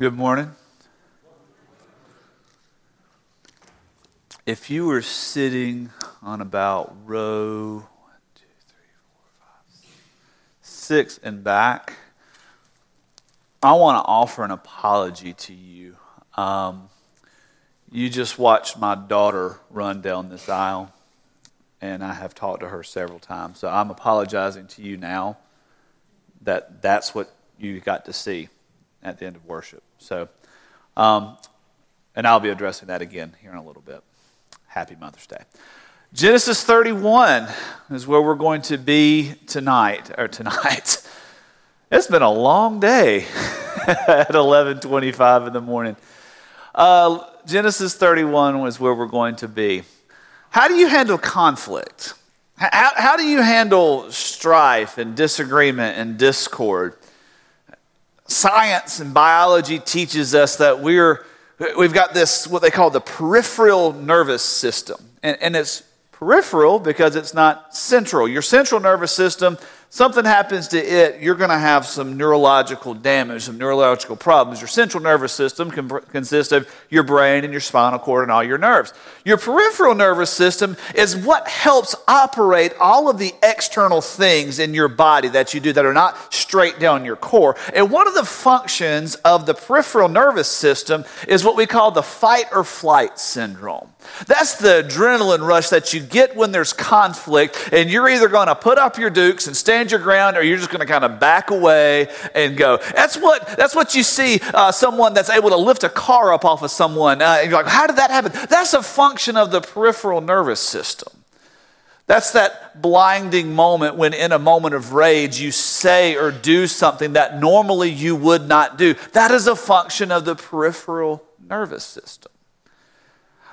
Good morning. If you were sitting on about row one, two, three, four, five, six and back, I want to offer an apology to you. Um, you just watched my daughter run down this aisle, and I have talked to her several times. So I'm apologizing to you now that that's what you got to see at the end of worship. So, um, and I'll be addressing that again here in a little bit. Happy Mother's Day. Genesis 31 is where we're going to be tonight, or tonight. It's been a long day at 11:25 in the morning. Uh, Genesis 31 was where we're going to be. How do you handle conflict? How, how do you handle strife and disagreement and discord? Science and biology teaches us that we're, we've got this, what they call the peripheral nervous system. And, and it's peripheral because it's not central. Your central nervous system something happens to it, you're going to have some neurological damage, some neurological problems. Your central nervous system can consist of your brain and your spinal cord and all your nerves. Your peripheral nervous system is what helps operate all of the external things in your body that you do that are not straight down your core. And one of the functions of the peripheral nervous system is what we call the fight or flight syndrome. That's the adrenaline rush that you get when there's conflict, and you're either going to put up your dukes and stand your ground, or you're just going to kind of back away and go. That's what, that's what you see uh, someone that's able to lift a car up off of someone. Uh, you're like, how did that happen? That's a function of the peripheral nervous system. That's that blinding moment when, in a moment of rage, you say or do something that normally you would not do. That is a function of the peripheral nervous system.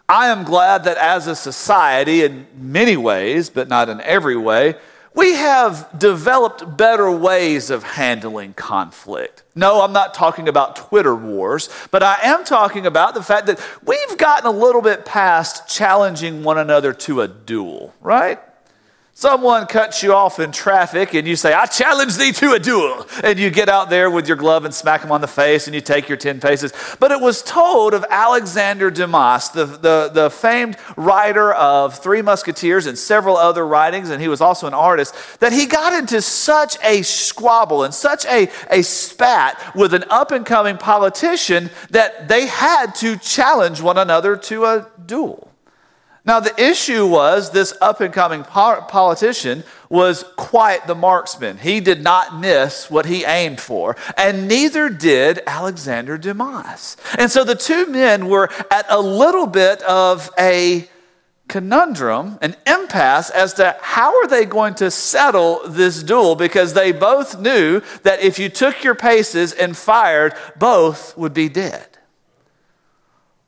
I am glad that as a society, in many ways, but not in every way, we have developed better ways of handling conflict. No, I'm not talking about Twitter wars, but I am talking about the fact that we've gotten a little bit past challenging one another to a duel, right? Someone cuts you off in traffic and you say, I challenge thee to a duel. And you get out there with your glove and smack him on the face and you take your 10 paces. But it was told of Alexander Dumas, the, the, the famed writer of Three Musketeers and several other writings, and he was also an artist, that he got into such a squabble and such a, a spat with an up and coming politician that they had to challenge one another to a duel. Now, the issue was this up and coming politician was quite the marksman. He did not miss what he aimed for, and neither did Alexander Dumas. And so the two men were at a little bit of a conundrum, an impasse as to how are they going to settle this duel because they both knew that if you took your paces and fired, both would be dead.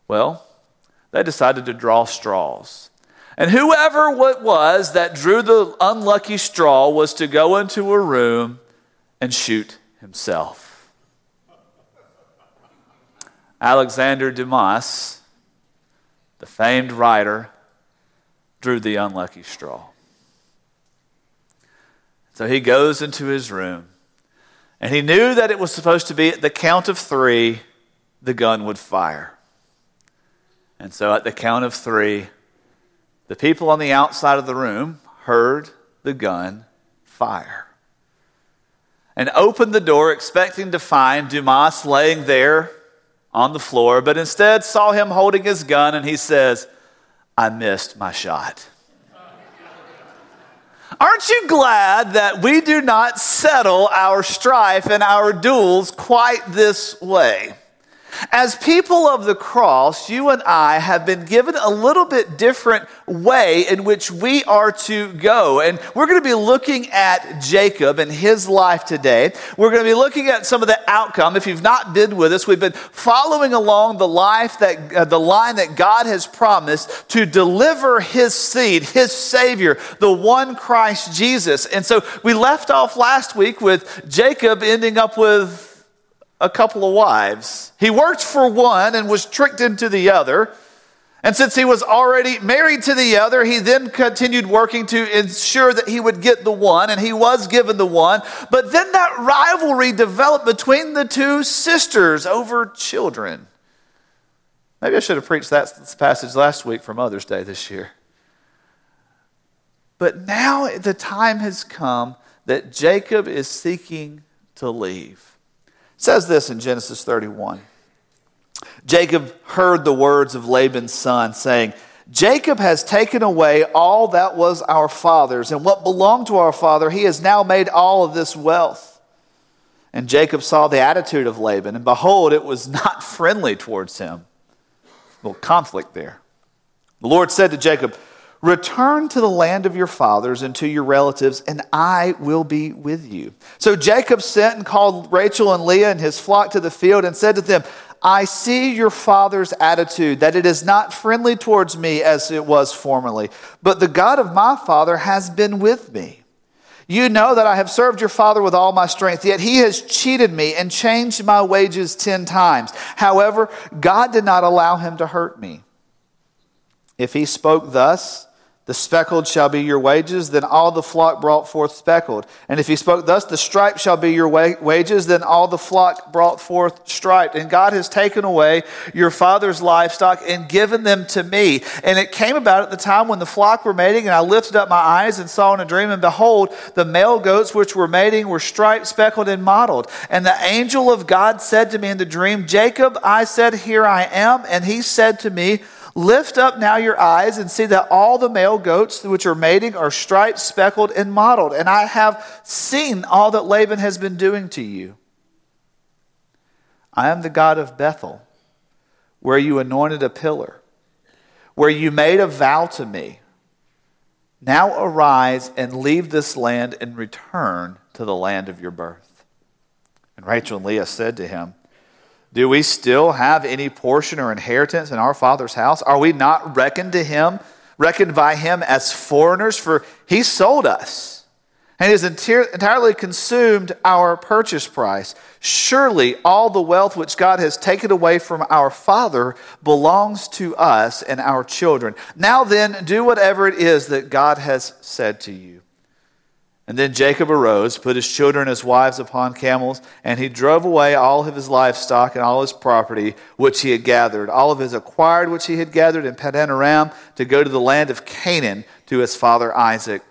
Well, they decided to draw straws. And whoever it was that drew the unlucky straw was to go into a room and shoot himself. Alexander Dumas, the famed writer, drew the unlucky straw. So he goes into his room, and he knew that it was supposed to be at the count of three, the gun would fire. And so at the count of three, the people on the outside of the room heard the gun fire and opened the door expecting to find Dumas laying there on the floor, but instead saw him holding his gun and he says, I missed my shot. Aren't you glad that we do not settle our strife and our duels quite this way? As people of the cross, you and I have been given a little bit different way in which we are to go. And we're going to be looking at Jacob and his life today. We're going to be looking at some of the outcome. If you've not been with us, we've been following along the life that uh, the line that God has promised to deliver his seed, his savior, the one Christ Jesus. And so we left off last week with Jacob ending up with a couple of wives. He worked for one and was tricked into the other. And since he was already married to the other, he then continued working to ensure that he would get the one, and he was given the one. But then that rivalry developed between the two sisters over children. Maybe I should have preached that passage last week for Mother's Day this year. But now the time has come that Jacob is seeking to leave. Says this in Genesis 31. Jacob heard the words of Laban's son, saying, Jacob has taken away all that was our father's, and what belonged to our father, he has now made all of this wealth. And Jacob saw the attitude of Laban, and behold, it was not friendly towards him. A little conflict there. The Lord said to Jacob, Return to the land of your fathers and to your relatives, and I will be with you. So Jacob sent and called Rachel and Leah and his flock to the field and said to them, I see your father's attitude, that it is not friendly towards me as it was formerly, but the God of my father has been with me. You know that I have served your father with all my strength, yet he has cheated me and changed my wages ten times. However, God did not allow him to hurt me. If he spoke thus, the speckled shall be your wages, then all the flock brought forth speckled. And if he spoke thus, the striped shall be your wages, then all the flock brought forth striped. And God has taken away your father's livestock and given them to me. And it came about at the time when the flock were mating, and I lifted up my eyes and saw in a dream, and behold, the male goats which were mating were striped, speckled, and mottled. And the angel of God said to me in the dream, Jacob, I said, Here I am. And he said to me, Lift up now your eyes and see that all the male goats which are mating are striped, speckled, and mottled. And I have seen all that Laban has been doing to you. I am the God of Bethel, where you anointed a pillar, where you made a vow to me. Now arise and leave this land and return to the land of your birth. And Rachel and Leah said to him, do we still have any portion or inheritance in our Father's house? Are we not reckoned to him, reckoned by him as foreigners? For he sold us and has entirely consumed our purchase price. Surely all the wealth which God has taken away from our Father belongs to us and our children. Now then, do whatever it is that God has said to you. And then Jacob arose, put his children and his wives upon camels, and he drove away all of his livestock and all his property which he had gathered, all of his acquired which he had gathered in Paddan Aram, to go to the land of Canaan to his father Isaac.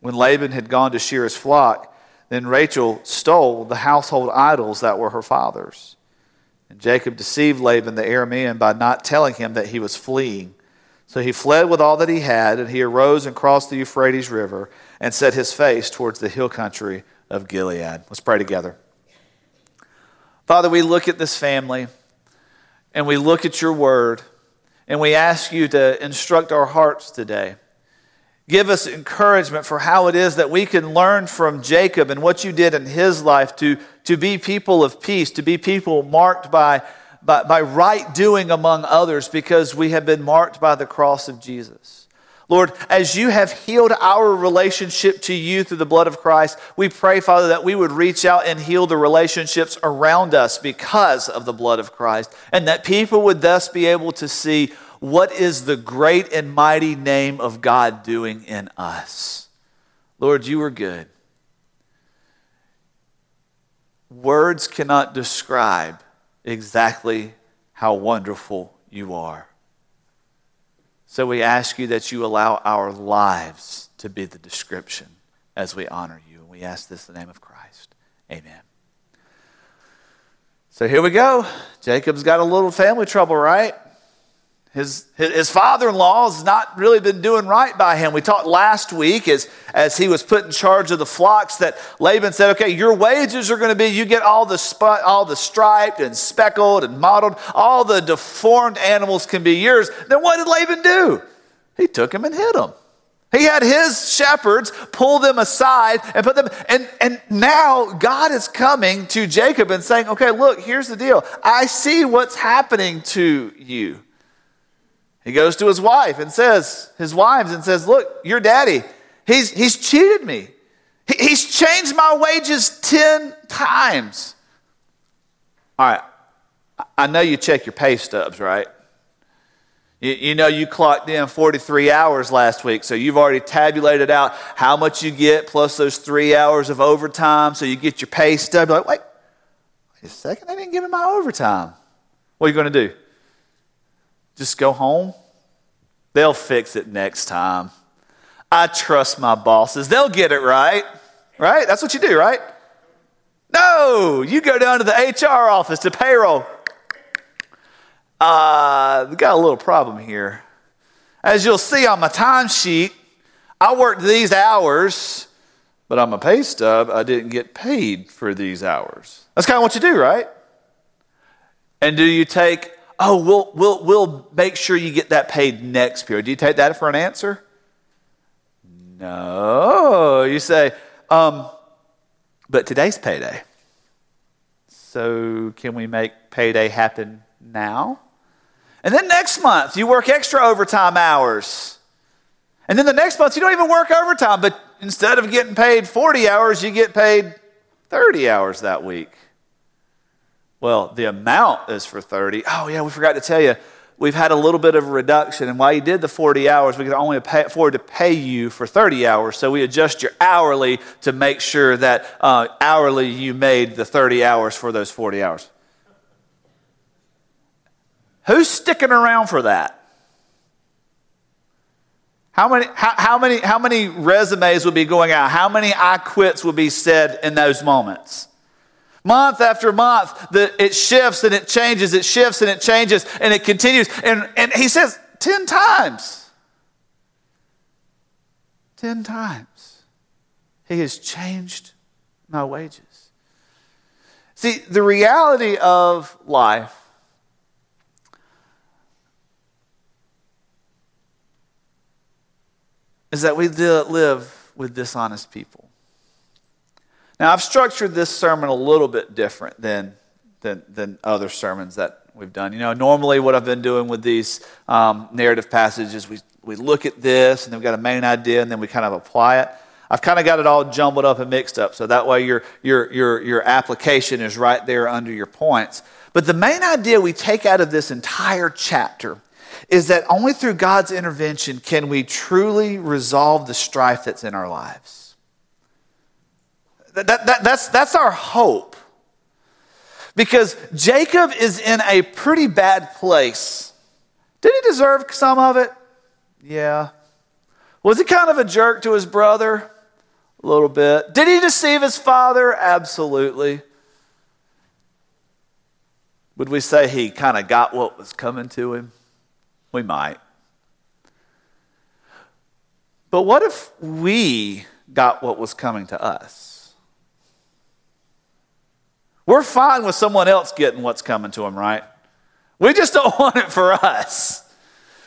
When Laban had gone to shear his flock, then Rachel stole the household idols that were her father's. And Jacob deceived Laban the Aramean by not telling him that he was fleeing. So he fled with all that he had, and he arose and crossed the Euphrates River and set his face towards the hill country of Gilead. Let's pray together. Father, we look at this family and we look at your word and we ask you to instruct our hearts today. Give us encouragement for how it is that we can learn from Jacob and what you did in his life to, to be people of peace, to be people marked by, by, by right doing among others because we have been marked by the cross of Jesus. Lord, as you have healed our relationship to you through the blood of Christ, we pray, Father, that we would reach out and heal the relationships around us because of the blood of Christ, and that people would thus be able to see what is the great and mighty name of God doing in us. Lord, you are good. Words cannot describe exactly how wonderful you are. So we ask you that you allow our lives to be the description as we honor you. And we ask this in the name of Christ. Amen. So here we go. Jacob's got a little family trouble, right? His, his father in law has not really been doing right by him. We talked last week as, as he was put in charge of the flocks that Laban said, Okay, your wages are going to be you get all the, spot, all the striped and speckled and mottled, all the deformed animals can be yours. Then what did Laban do? He took him and hid them. He had his shepherds pull them aside and put them, and, and now God is coming to Jacob and saying, Okay, look, here's the deal. I see what's happening to you. He goes to his wife and says, his wives, and says, Look, your daddy, he's, he's cheated me. He, he's changed my wages 10 times. All right, I know you check your pay stubs, right? You, you, know, you clocked in 43 hours last week, so you've already tabulated out how much you get plus those three hours of overtime, so you get your pay stub. You're like, wait, wait a second, they didn't give me my overtime. What are you going to do? Just go home? They'll fix it next time. I trust my bosses. They'll get it right. Right? That's what you do, right? No, you go down to the HR office, to payroll. Uh, we got a little problem here. As you'll see on my timesheet, I worked these hours, but on my pay stub, I didn't get paid for these hours. That's kind of what you do, right? And do you take, oh, we'll, we'll, we'll make sure you get that paid next period? Do you take that for an answer? No. You say, um, but today's payday. So can we make payday happen now? And then next month, you work extra overtime hours. And then the next month, you don't even work overtime, but instead of getting paid 40 hours, you get paid 30 hours that week. Well, the amount is for 30. Oh, yeah, we forgot to tell you we've had a little bit of a reduction. And while you did the 40 hours, we could only afford to pay you for 30 hours. So we adjust your hourly to make sure that uh, hourly you made the 30 hours for those 40 hours. Who's sticking around for that? How many, how, how, many, how many resumes would be going out? How many I quits would be said in those moments? Month after month, the, it shifts and it changes, it shifts and it changes, and it continues. And, and he says, 10 times. 10 times. He has changed my wages. See, the reality of life is that we live with dishonest people. Now, I've structured this sermon a little bit different than, than, than other sermons that we've done. You know, normally what I've been doing with these um, narrative passages, we, we look at this and then we've got a main idea and then we kind of apply it. I've kind of got it all jumbled up and mixed up, so that way your, your, your, your application is right there under your points. But the main idea we take out of this entire chapter is that only through God's intervention can we truly resolve the strife that's in our lives. That, that, that's, that's our hope. Because Jacob is in a pretty bad place. Did he deserve some of it? Yeah. Was he kind of a jerk to his brother? A little bit. Did he deceive his father? Absolutely. Would we say he kind of got what was coming to him? We might. But what if we got what was coming to us? We're fine with someone else getting what's coming to them, right? We just don't want it for us.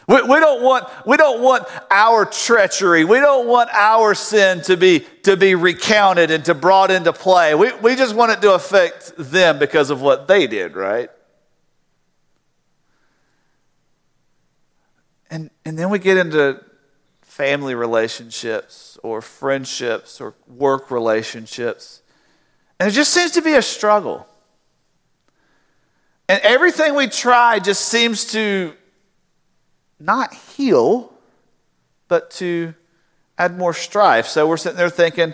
We, we, don't want, we don't want our treachery. We don't want our sin to be, to be recounted and to brought into play. We, we just want it to affect them because of what they did, right? And, and then we get into family relationships or friendships or work relationships. And it just seems to be a struggle. And everything we try just seems to not heal, but to add more strife. So we're sitting there thinking,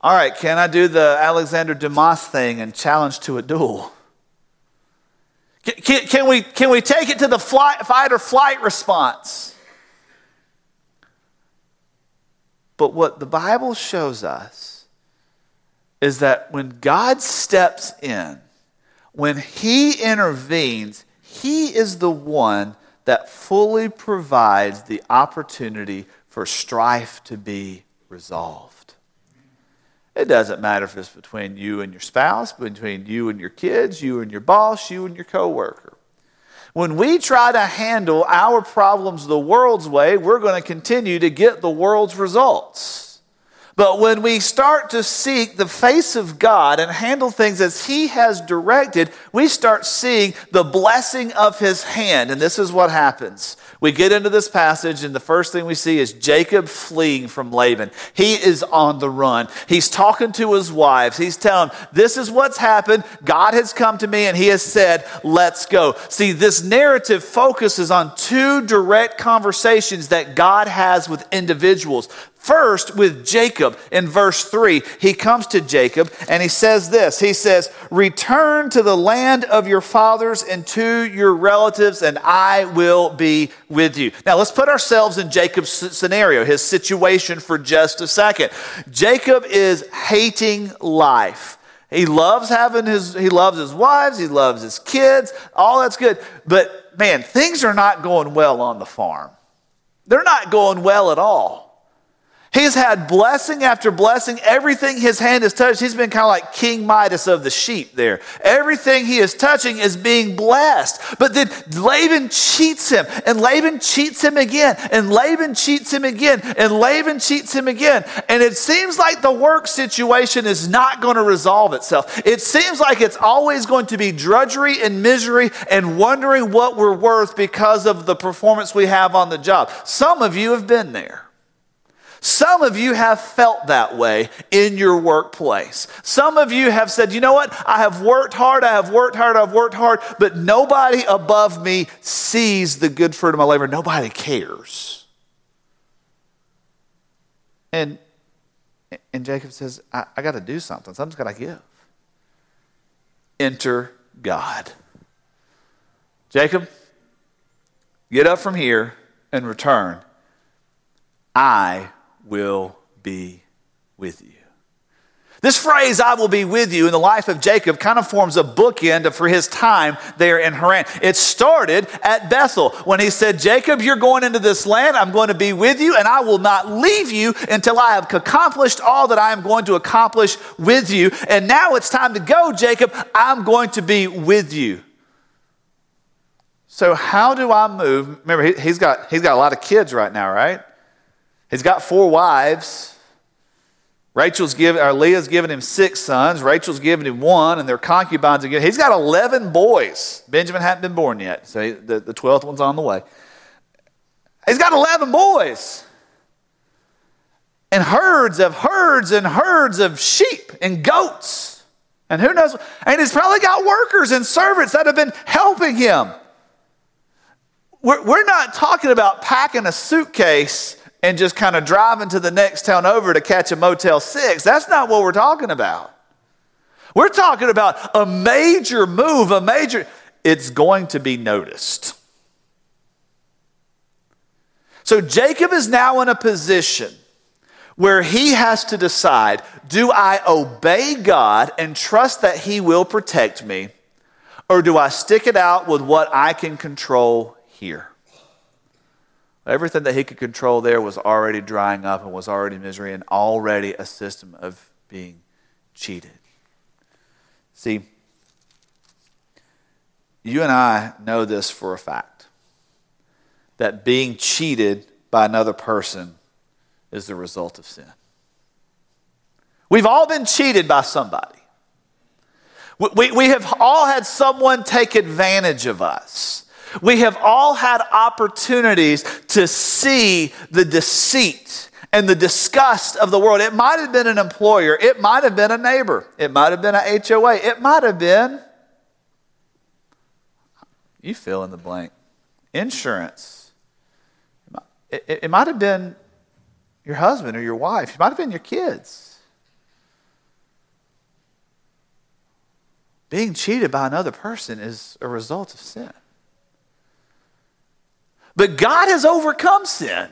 all right, can I do the Alexander Dumas thing and challenge to a duel? Can, can, we, can we take it to the flight, fight or flight response? But what the Bible shows us is that when God steps in, when He intervenes, He is the one that fully provides the opportunity for strife to be resolved. It doesn't matter if it's between you and your spouse, between you and your kids, you and your boss, you and your coworker. When we try to handle our problems the world's way, we're going to continue to get the world's results. But when we start to seek the face of God and handle things as He has directed, we start seeing the blessing of His hand. And this is what happens. We get into this passage, and the first thing we see is Jacob fleeing from Laban. He is on the run. He's talking to his wives. He's telling, This is what's happened. God has come to me, and He has said, Let's go. See, this narrative focuses on two direct conversations that God has with individuals. First, with Jacob in verse 3, he comes to Jacob and he says this He says, Return to the land of your fathers and to your relatives, and I will be with you. Now, let's put ourselves in Jacob's scenario, his situation for just a second. Jacob is hating life. He loves having his, he loves his wives, he loves his kids, all that's good. But man, things are not going well on the farm. They're not going well at all. He's had blessing after blessing. Everything his hand has touched, he's been kind of like King Midas of the sheep there. Everything he is touching is being blessed. But then Laban cheats him, and Laban cheats him again, and Laban cheats him again, and Laban cheats him again. And it seems like the work situation is not going to resolve itself. It seems like it's always going to be drudgery and misery and wondering what we're worth because of the performance we have on the job. Some of you have been there. Some of you have felt that way in your workplace. Some of you have said, you know what? I have worked hard, I have worked hard, I've worked hard, but nobody above me sees the good fruit of my labor. Nobody cares. And, and Jacob says, I, I got to do something. Something's got to give. Enter God. Jacob, get up from here and return. I will be with you. This phrase, I will be with you, in the life of Jacob kind of forms a bookend for his time there in Haran. It started at Bethel when he said, Jacob, you're going into this land. I'm going to be with you, and I will not leave you until I have accomplished all that I am going to accomplish with you. And now it's time to go, Jacob. I'm going to be with you. So, how do I move? Remember, he's got, he's got a lot of kids right now, right? He's got four wives. Rachel's given, or Leah's given him six sons. Rachel's given him one, and their concubines again. He's got 11 boys. Benjamin hadn't been born yet, so the, the 12th one's on the way. He's got 11 boys. And herds of herds and herds of sheep and goats. And who knows? And he's probably got workers and servants that have been helping him. We're, we're not talking about packing a suitcase and just kind of driving to the next town over to catch a Motel 6. That's not what we're talking about. We're talking about a major move, a major, it's going to be noticed. So Jacob is now in a position where he has to decide do I obey God and trust that he will protect me, or do I stick it out with what I can control here? Everything that he could control there was already drying up and was already misery and already a system of being cheated. See, you and I know this for a fact that being cheated by another person is the result of sin. We've all been cheated by somebody. We, we have all had someone take advantage of us. We have all had opportunities to see the deceit and the disgust of the world. It might have been an employer, it might have been a neighbor, it might have been a HOA, it might have been, you fill in the blank, insurance. It, it, it might have been your husband or your wife, it might have been your kids. Being cheated by another person is a result of sin. But God has overcome sin.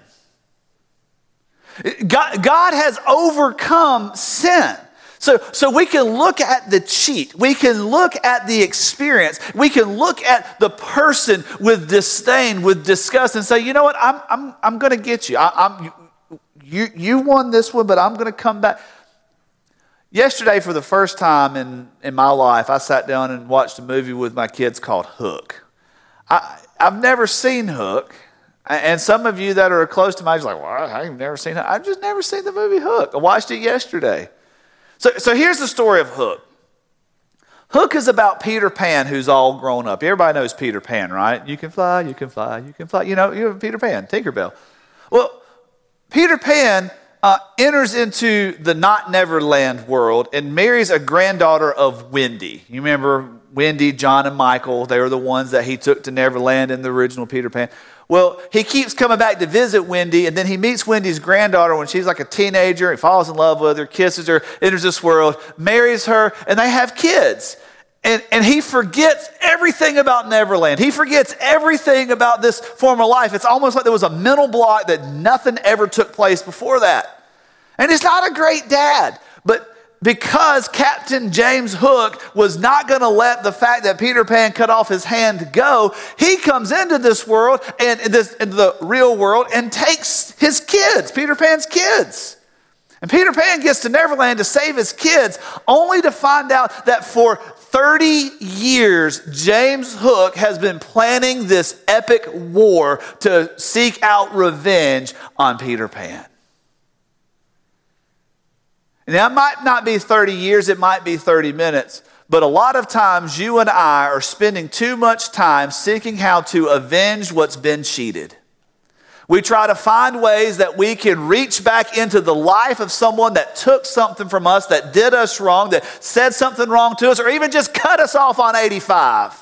God, God has overcome sin. So, so we can look at the cheat. We can look at the experience. We can look at the person with disdain, with disgust, and say, you know what? I'm, I'm, I'm going to get you. I, am you. You won this one, but I'm going to come back. Yesterday, for the first time in, in my life, I sat down and watched a movie with my kids called Hook. I, I've never seen Hook. And some of you that are close to me, like, well, I've never seen it. I've just never seen the movie Hook. I watched it yesterday. So, so here's the story of Hook. Hook is about Peter Pan, who's all grown up. Everybody knows Peter Pan, right? You can fly, you can fly, you can fly. You know, you have Peter Pan, Tinkerbell. Well, Peter Pan uh, enters into the not Neverland world and marries a granddaughter of Wendy. You remember Wendy, John, and Michael? They were the ones that he took to Neverland in the original Peter Pan. Well, he keeps coming back to visit Wendy, and then he meets Wendy's granddaughter when she's like a teenager. He falls in love with her, kisses her, enters this world, marries her, and they have kids. And, and he forgets everything about Neverland. He forgets everything about this former life. It's almost like there was a mental block that nothing ever took place before that. And he's not a great dad, but because Captain James Hook was not going to let the fact that Peter Pan cut off his hand go, he comes into this world and this into the real world and takes his kids, Peter Pan's kids. And Peter Pan gets to Neverland to save his kids, only to find out that for 30 years, James Hook has been planning this epic war to seek out revenge on Peter Pan. Now, it might not be 30 years, it might be 30 minutes, but a lot of times you and I are spending too much time seeking how to avenge what's been cheated. We try to find ways that we can reach back into the life of someone that took something from us, that did us wrong, that said something wrong to us, or even just cut us off on 85.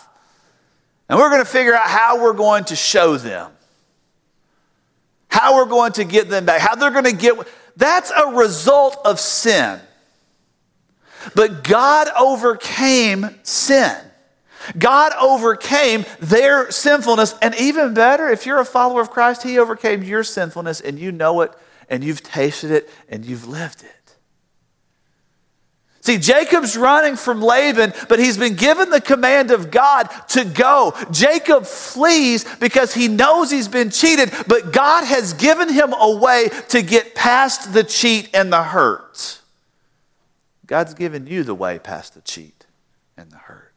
And we're going to figure out how we're going to show them, how we're going to get them back, how they're going to get. That's a result of sin. But God overcame sin. God overcame their sinfulness. And even better, if you're a follower of Christ, He overcame your sinfulness and you know it and you've tasted it and you've lived it. See, Jacob's running from Laban, but he's been given the command of God to go. Jacob flees because he knows he's been cheated, but God has given him a way to get past the cheat and the hurt. God's given you the way past the cheat and the hurt.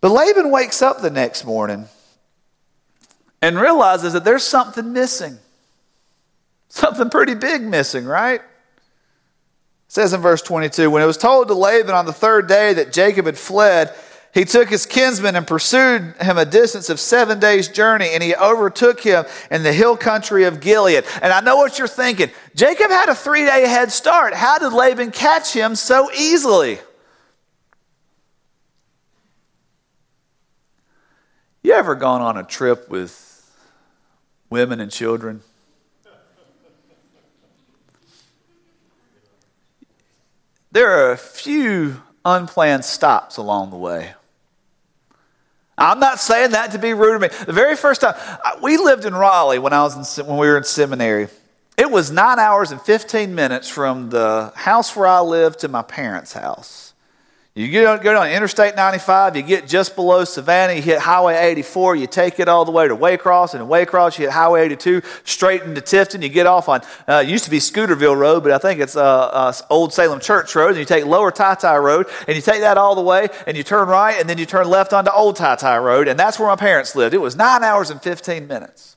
But Laban wakes up the next morning and realizes that there's something missing. Something pretty big missing, right? It says in verse 22 When it was told to Laban on the third day that Jacob had fled, he took his kinsman and pursued him a distance of seven days' journey, and he overtook him in the hill country of Gilead. And I know what you're thinking. Jacob had a three day head start. How did Laban catch him so easily? You ever gone on a trip with women and children? There are a few unplanned stops along the way. I'm not saying that to be rude to me. The very first time we lived in Raleigh when I was in, when we were in seminary. It was nine hours and 15 minutes from the house where I lived to my parents' house. You get on, go on Interstate 95, you get just below Savannah, you hit Highway 84, you take it all the way to Waycross, and in Waycross, you hit Highway 82, straight into Tifton. You get off on, uh, it used to be Scooterville Road, but I think it's uh, uh, Old Salem Church Road, and you take Lower Ty Ty Road, and you take that all the way, and you turn right, and then you turn left onto Old Ty Ty Road, and that's where my parents lived. It was nine hours and 15 minutes.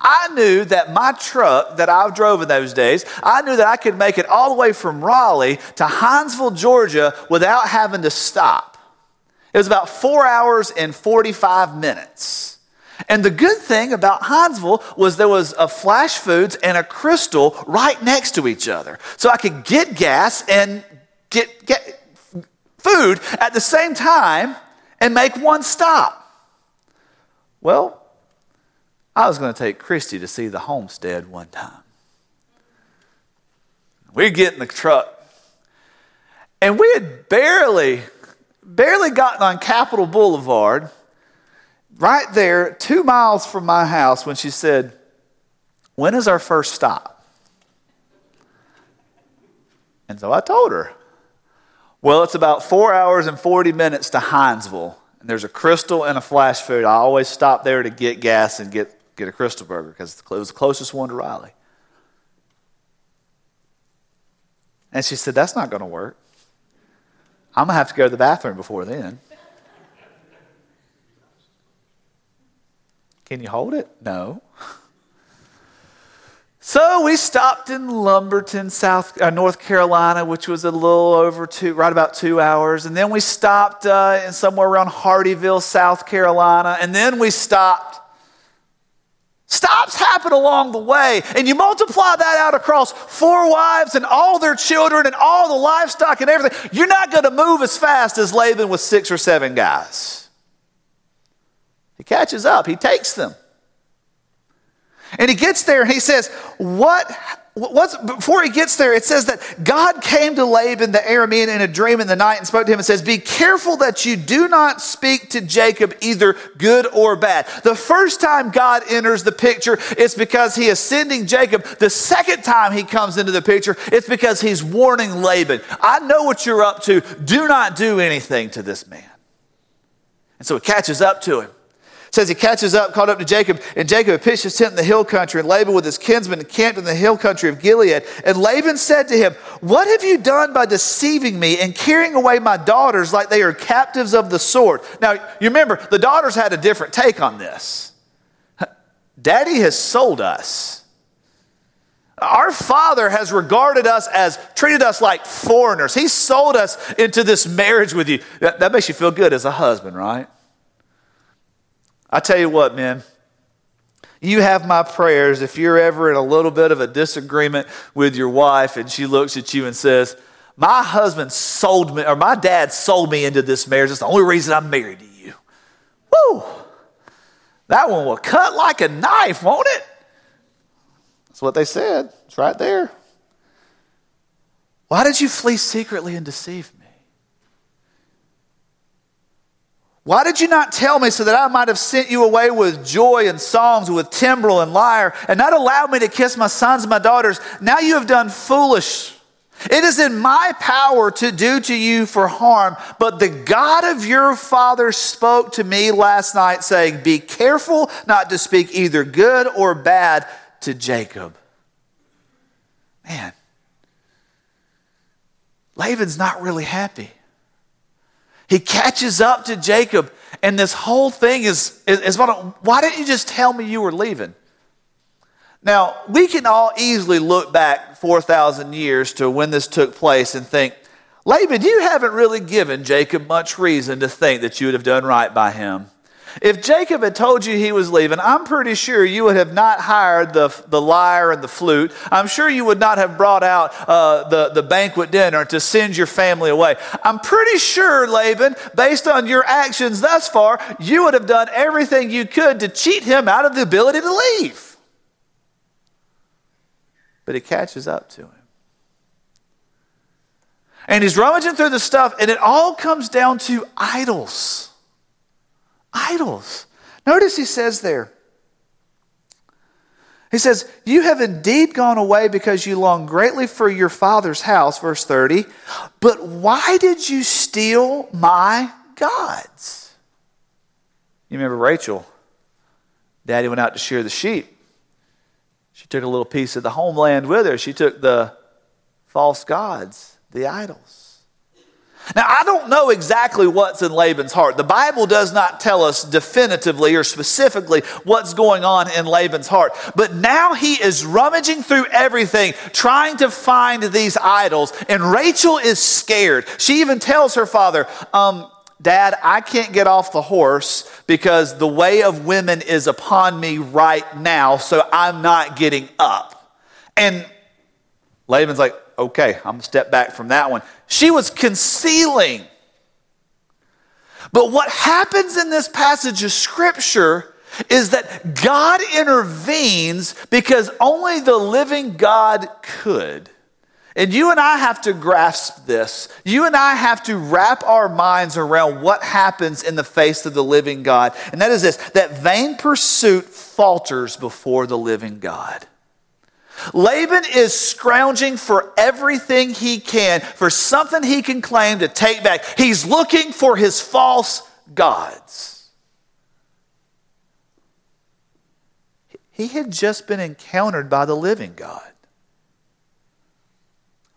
I knew that my truck that I drove in those days, I knew that I could make it all the way from Raleigh to Hinesville, Georgia without having to stop. It was about four hours and 45 minutes. And the good thing about Hinesville was there was a Flash Foods and a Krystal right next to each other. So I could get gas and get, get food at the same time and make one stop. Well, I was going to take Christy to see the homestead one time. We get in the truck, and we had barely, barely gotten on Capital Boulevard, right there, two miles from my house, when she said, When is our first stop? And so I told her, Well, it's about four hours and 40 minutes to Hinesville. And there's a Krystal and a flash food. I always stop there to get gas and get get a Krystal Burger because it was the closest one to Raleigh. And she said, That's not going to work. I'm going to have to go to the bathroom before then. Can you hold it? No. So we stopped in Lumberton, South uh, North Carolina, which was a little over two, right about two hours, and then we stopped uh, in somewhere around Hardeeville, South Carolina, and then we stopped. Stops happen along the way, and you multiply that out across four wives and all their children and all the livestock and everything. You're not going to move as fast as Laban with six or seven guys. He catches up. He takes them. And he gets there and he says, What? Before he gets there, it says that God came to Laban the Aramean in a dream in the night and spoke to him and says, Be careful that you do not speak to Jacob either good or bad. The first time God enters the picture, it's because he is sending Jacob. The second time he comes into the picture, it's because he's warning Laban, I know what you're up to. Do not do anything to this man. And so he catches up to him says he catches up, caught up to Jacob, and Jacob pitched his tent in the hill country, and Laban with his kinsmen camped in the hill country of Gilead. And Laban said to him, What have you done by deceiving me and carrying away my daughters like they are captives of the sword? Now, you remember, the daughters had a different take on this. Daddy has sold us. Our father has regarded us as, treated us like foreigners. He sold us into this marriage with you. That, that makes you feel good as a husband, right? I tell you what, man. You have my prayers if you're ever in a little bit of a disagreement with your wife and she looks at you and says, My husband sold me, or my dad sold me into this marriage. It's the only reason I'm married to you. Woo! That one will cut like a knife, won't it? That's what they said. It's right there. Why did you flee secretly and deceive me? Why did you not tell me so that I might have sent you away with joy and songs, with timbrel and lyre, and not allowed me to kiss my sons and my daughters? Now you have done foolish. It is in my power to do to you for harm, but the God of your father spoke to me last night, saying, Be careful not to speak either good or bad to Jacob. Man, Laban's not really happy. He catches up to Jacob, and this whole thing is, is, is why didn't you just tell me you were leaving? Now, we can all easily look back 4,000 years to when this took place and think, Laban, you haven't really given Jacob much reason to think that you would have done right by him. If Jacob had told you he was leaving, I'm pretty sure you would have not hired the, the lyre and the flute. I'm sure you would not have brought out uh, the, the banquet dinner to send your family away. I'm pretty sure, Laban, based on your actions thus far, you would have done everything you could to cheat him out of the ability to leave. But he catches up to him. And he's rummaging through the stuff, and it all comes down to idols idols. Notice he says there, he says, You have indeed gone away because you long greatly for your father's house, verse 30. But why did you steal my gods? You remember Rachel? Daddy went out to shear the sheep. She took a little piece of the homeland with her. She took the false gods, the idols. Now, I don't know exactly what's in Laban's heart. The Bible does not tell us definitively or specifically what's going on in Laban's heart. But now he is rummaging through everything, trying to find these idols. And Rachel is scared. She even tells her father, um, Dad, I can't get off the horse because the way of women is upon me right now, so I'm not getting up. And Laban's like, okay, I'm going to step back from that one. She was concealing. But what happens in this passage of scripture is that God intervenes because only the living God could. And you and I have to grasp this. You and I have to wrap our minds around what happens in the face of the living God. And that is this that vain pursuit falters before the living God. Laban is scrounging for everything he can, for something he can claim to take back. He's looking for his false gods. He had just been encountered by the living God.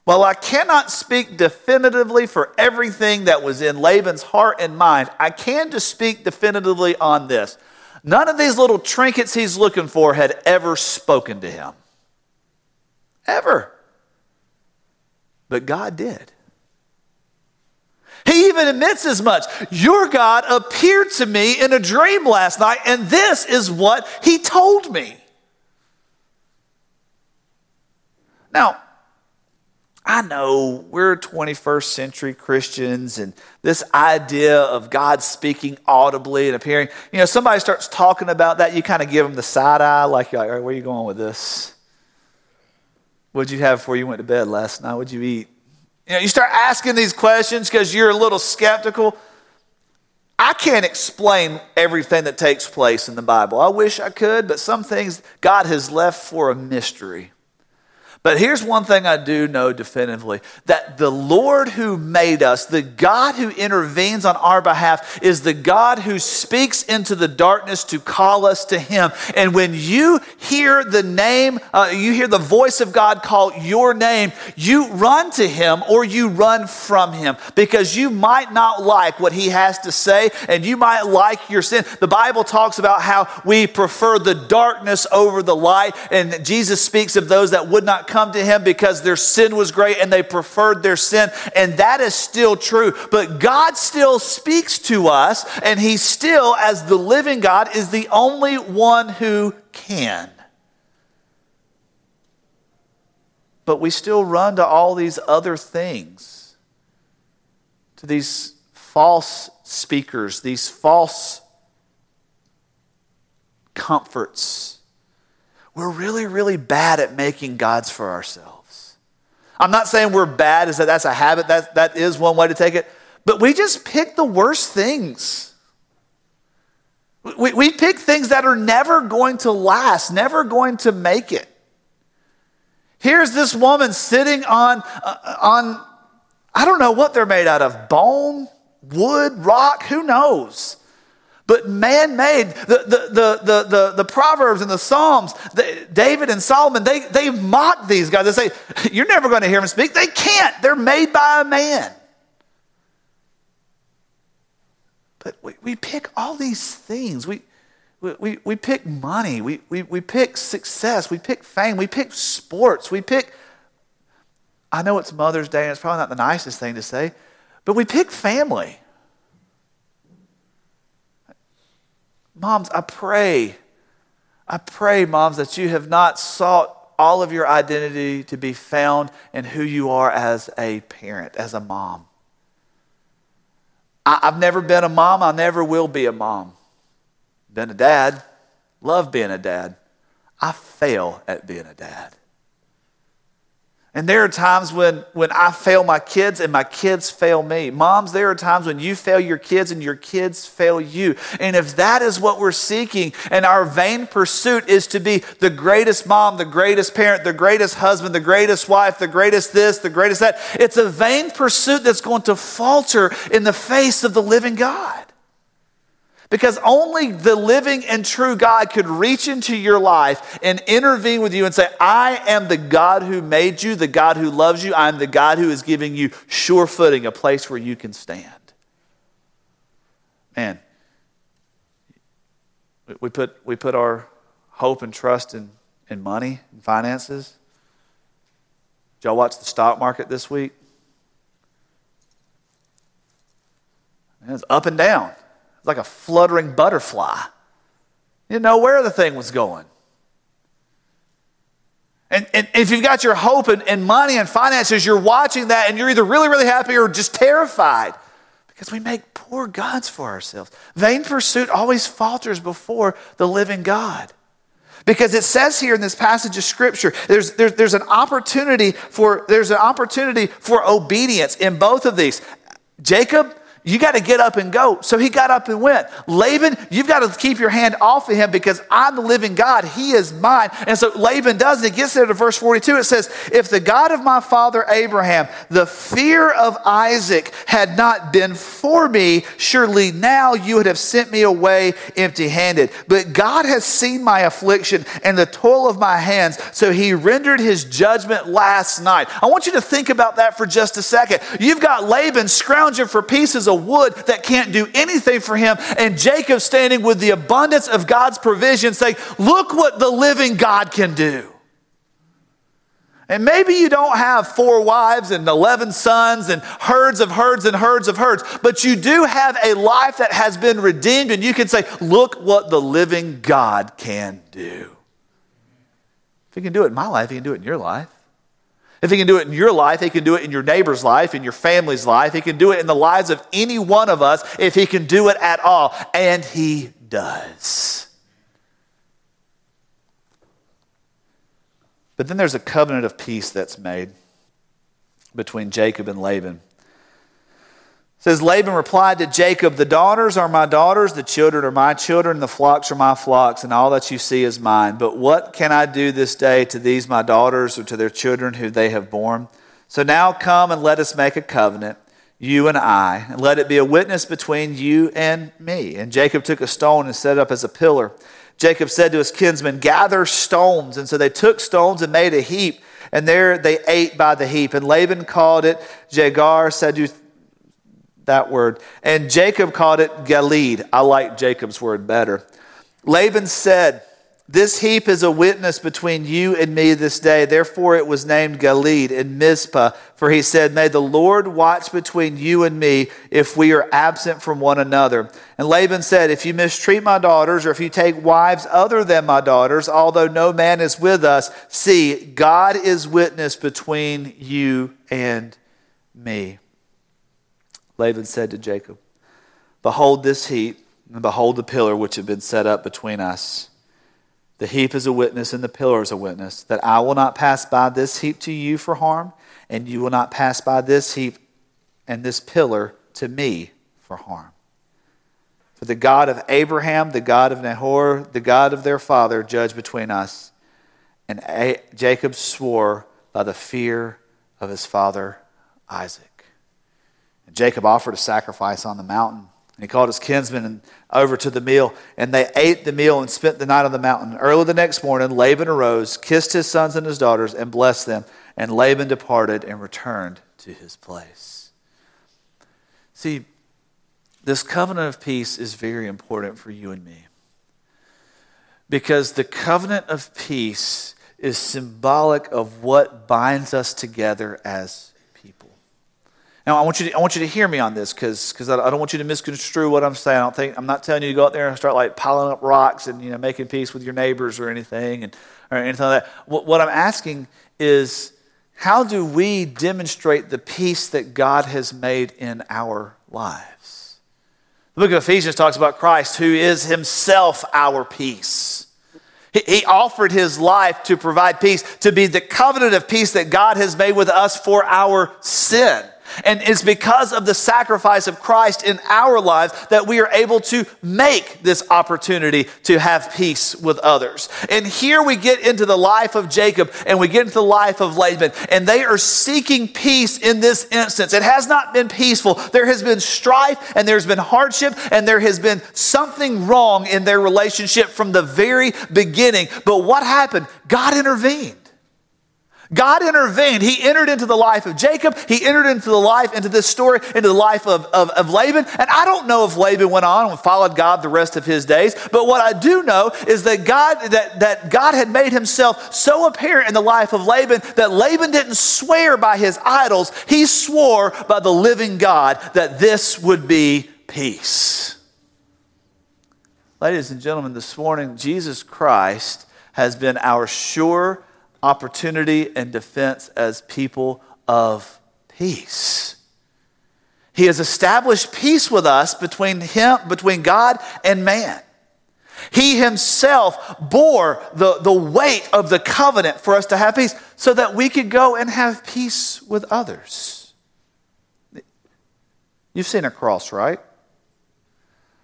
While I cannot speak definitively for everything that was in Laban's heart and mind, I can just speak definitively on this. None of these little trinkets he's looking for had ever spoken to him. Ever. But God did. He even admits as much. Your God appeared to me in a dream last night, and this is what he told me. Now, I know we're 21st century Christians, and this idea of God speaking audibly and appearing, you know, somebody starts talking about that, you kind of give them the side eye, like, you're like where are you going with this? What'd you have before you went to bed last night? What'd you eat? You know, you start asking these questions because you're a little skeptical. I can't explain everything that takes place in the Bible. I wish I could, but some things God has left for a mystery. But here's one thing I do know definitively that the Lord who made us, the God who intervenes on our behalf, is the God who speaks into the darkness to call us to Him. And when you hear the name, uh, you hear the voice of God call your name, you run to Him or you run from Him because you might not like what He has to say and you might like your sin. The Bible talks about how we prefer the darkness over the light, and Jesus speaks of those that would not come to him because their sin was great and they preferred their sin. And that is still true. But God still speaks to us, and he still, as the living God, is the only one who can. But we still run to all these other things, to these false speakers, these false comforts we're really, really bad at making gods for ourselves. I'm not saying we're bad, is that that's a habit, that, that is one way to take it, but we just pick the worst things. We, we pick things that are never going to last, never going to make it. Here's this woman sitting on, uh, on I don't know what they're made out of bone, wood, rock, who knows? But man made. The, the, the, the, the, Proverbs and the Psalms, the, David and Solomon, they, they mock these guys. They say, You're never going to hear them speak. They can't, they're made by a man. But we, we pick all these things. We, we, we pick money, we, we, we pick success, we pick fame, we pick sports, we pick. I know it's Mother's Day and it's probably not the nicest thing to say, but we pick family. Moms, I pray, I pray, moms, that you have not sought all of your identity to be found in who you are as a parent, as a mom. I, have never been a mom, I never will be a mom. Been a dad, love being a dad. I fail at being a dad. And there are times when, when I fail my kids and my kids fail me. Moms, there are times when you fail your kids and your kids fail you. And if that is what we're seeking, and our vain pursuit is to be the greatest mom, the greatest parent, the greatest husband, the greatest wife, the greatest this, the greatest that, it's a vain pursuit that's going to falter in the face of the living God. Because only the living and true God could reach into your life and intervene with you and say, I am the God who made you, the God who loves you. I'm the God who is giving you sure footing, a place where you can stand. Man, we put, we put our hope and trust in, in money and finances. Did y'all watch the stock market this week? It's up and down like a fluttering butterfly. You didn't know where the thing was going. And, and if you've got your hope and, and money and finances, you're watching that and you're either really, really happy or just terrified because we make poor gods for ourselves. Vain pursuit always falters before the living God. Because it says here in this passage of scripture, there's, there's, there's an opportunity for there's an opportunity for obedience in both of these. Jacob you got to get up and go. So he got up and went. Laban, you've got to keep your hand off of him because I'm the living God. He is mine. And so Laban does. And it gets there to verse 42. It says, If the God of my father Abraham, the fear of Isaac, had not been for me, surely now you would have sent me away empty handed. But God has seen my affliction and the toil of my hands. So he rendered his judgment last night. I want you to think about that for just a second. You've got Laban scrounging for pieces a wood that can't do anything for him. And Jacob standing with the abundance of God's provision saying, Look what the living God can do. And maybe you don't have four wives and 11 sons and herds of herds and herds of herds, but you do have a life that has been redeemed, and you can say, Look what the living God can do. If He can do it in my life, He can do it in your life. If He can do it in your life, He can do it in your neighbor's life, in your family's life. He can do it in the lives of any one of us if He can do it at all. And He does. But then there's a covenant of peace that's made between Jacob and Laban. Says Laban replied to Jacob, The daughters are my daughters, the children are my children, the flocks are my flocks, and all that you see is mine. But what can I do this day to these my daughters or to their children who they have borne? So now come and let us make a covenant, you and I, and let it be a witness between you and me. And Jacob took a stone and set it up as a pillar. Jacob said to his kinsmen, Gather stones. And so they took stones and made a heap, and there they ate by the heap. And Laban called it Jagar, said you that word. And Jacob called it Galeed. I like Jacob's word better. Laban said, this heap is a witness between you and me this day. Therefore, it was named Galeed in Mizpah, for he said, May the Lord watch between you and me if we are absent from one another. And Laban said, If you mistreat my daughters, or if you take wives other than my daughters, although no man is with us, see, God is witness between you and me. Laban said to Jacob, Behold this heap, and behold the pillar which had been set up between us. The heap is a witness, and the pillar is a witness, that I will not pass by this heap to you for harm, and you will not pass by this heap and this pillar to me for harm. For the God of Abraham, the God of Nahor, the God of their father, judge between us. And Jacob swore by the fear of his father Isaac. And Jacob offered a sacrifice on the mountain. And he called his kinsmen over to the meal, and they ate the meal and spent the night on the mountain. Early the next morning, Laban arose, kissed his sons and his daughters, and blessed them. And Laban departed and returned to his place. See, this covenant of peace is very important for you and me. Because the covenant of peace is symbolic of what binds us together as now, I want you to, I want you to hear me on this because I, I don't want you to misconstrue what I'm saying. I don't think, I'm not telling you to go out there and start like piling up rocks and you know, making peace with your neighbors or anything, and, or anything like that. What, what I'm asking is how do we demonstrate the peace that God has made in our lives? The book of Ephesians talks about Christ, who is himself our peace. He offered his life to provide peace, to be the covenant of peace that God has made with us for our sin. And it's because of the sacrifice of Christ in our lives that we are able to make this opportunity to have peace with others. And here we get into the life of Jacob and we get into the life of Laban, and they are seeking peace in this instance. It has not been peaceful. There has been strife and there's been hardship and there has been something wrong in their relationship from the very beginning. But what happened? God intervened. God intervened. He entered into the life of Jacob. He entered into the life, into this story, into the life of, of, of, Laban. And I don't know if Laban went on and followed God the rest of his days, but what I do know is that God, that, that God had made himself so apparent in the life of Laban that Laban didn't swear by his idols. He swore by the living God that this would be peace. Ladies and gentlemen, this morning, Jesus Christ has been our sure opportunity and defense as people of peace. He has established peace with us between him, between God and man. He himself bore the, the weight of the covenant for us to have peace so that we could go and have peace with others. You've seen a cross, right?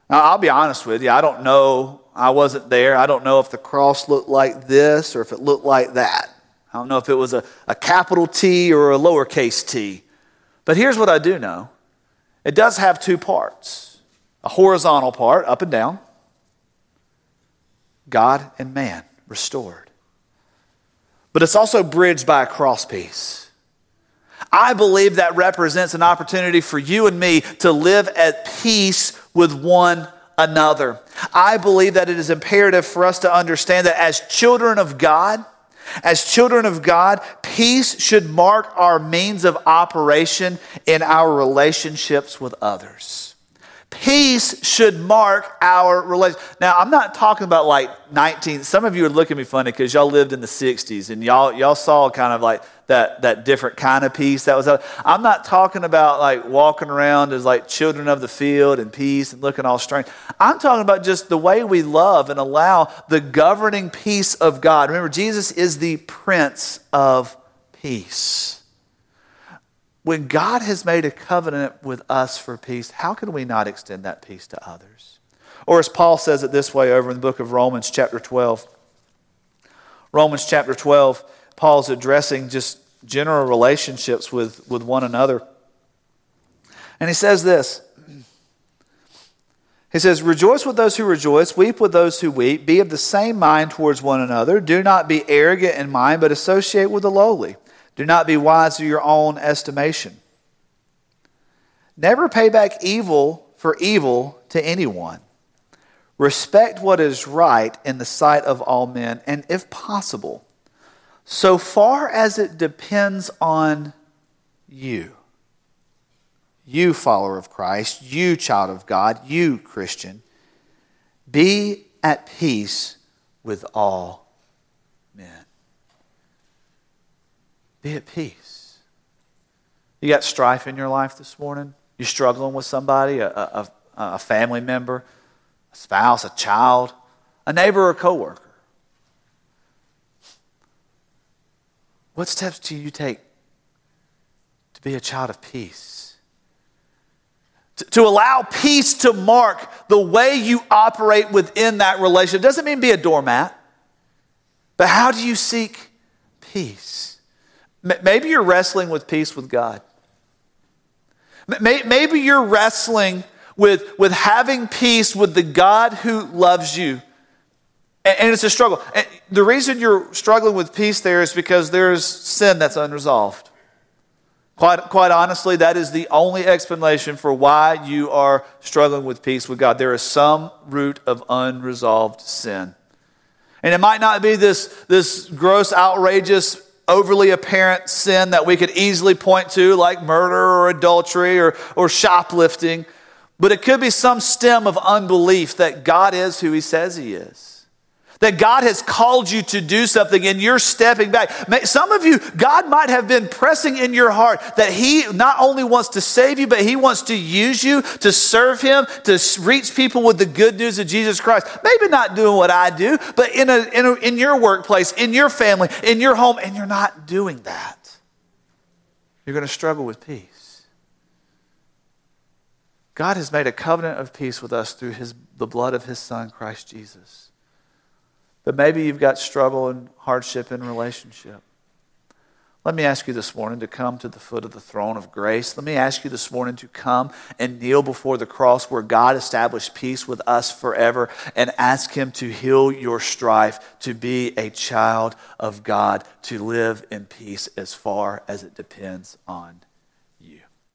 Now, I'll be honest with you, I don't know I wasn't there. I don't know if the cross looked like this or if it looked like that. I don't know if it was a, a capital T or a lowercase t. But here's what I do know it does have two parts a horizontal part, up and down, God and man restored. But it's also bridged by a cross piece. I believe that represents an opportunity for you and me to live at peace with one another. I believe that it is imperative for us to understand that as children of God, as children of God, peace should mark our means of operation in our relationships with others. Peace should mark our relation. Now, I'm not talking about like 19. Some of you are looking at me funny because y'all lived in the 60s and y'all y'all saw kind of like that that different kind of peace that was. Out. I'm not talking about like walking around as like children of the field and peace and looking all strange. I'm talking about just the way we love and allow the governing peace of God. Remember, Jesus is the Prince of Peace. When God has made a covenant with us for peace, how can we not extend that peace to others? Or as Paul says it this way over in the book of Romans, chapter 12. Romans chapter 12, Paul's addressing just general relationships with, with one another. And he says this He says, Rejoice with those who rejoice, weep with those who weep, be of the same mind towards one another. Do not be arrogant in mind, but associate with the lowly. Do not be wise to your own estimation. Never pay back evil for evil to anyone. Respect what is right in the sight of all men, and if possible, so far as it depends on you, you follower of Christ, you child of God, you Christian, be at peace with all Be at peace. You got strife in your life this morning? You're struggling with somebody, a, a, a family member, a spouse, a child, a neighbor, or coworker. What steps do you take to be a child of peace? To, to allow peace to mark the way you operate within that relationship. Doesn't mean be a doormat, but how do you seek peace? Maybe you're wrestling with peace with God. Maybe you're wrestling with, with having peace with the God who loves you. And it's a struggle. The reason you're struggling with peace there is because there's sin that's unresolved. Quite, quite honestly, that is the only explanation for why you are struggling with peace with God. There is some root of unresolved sin. And it might not be this, this gross, outrageous overly apparent sin that we could easily point to, like murder or adultery or, or shoplifting, but it could be some stem of unbelief that God is who He says He is. That God has called you to do something and you're stepping back. Some of you, God might have been pressing in your heart that He not only wants to save you, but He wants to use you to serve Him, to reach people with the good news of Jesus Christ. Maybe not doing what I do, but in, a, in, a, in your workplace, in your family, in your home, and you're not doing that. You're going to struggle with peace. God has made a covenant of peace with us through his, the blood of His Son, Christ Jesus. But maybe you've got struggle and hardship in relationship. Let me ask you this morning to come to the foot of the throne of grace. Let me ask you this morning to come and kneel before the cross where God established peace with us forever and ask Him to heal your strife, to be a child of God, to live in peace as far as it depends on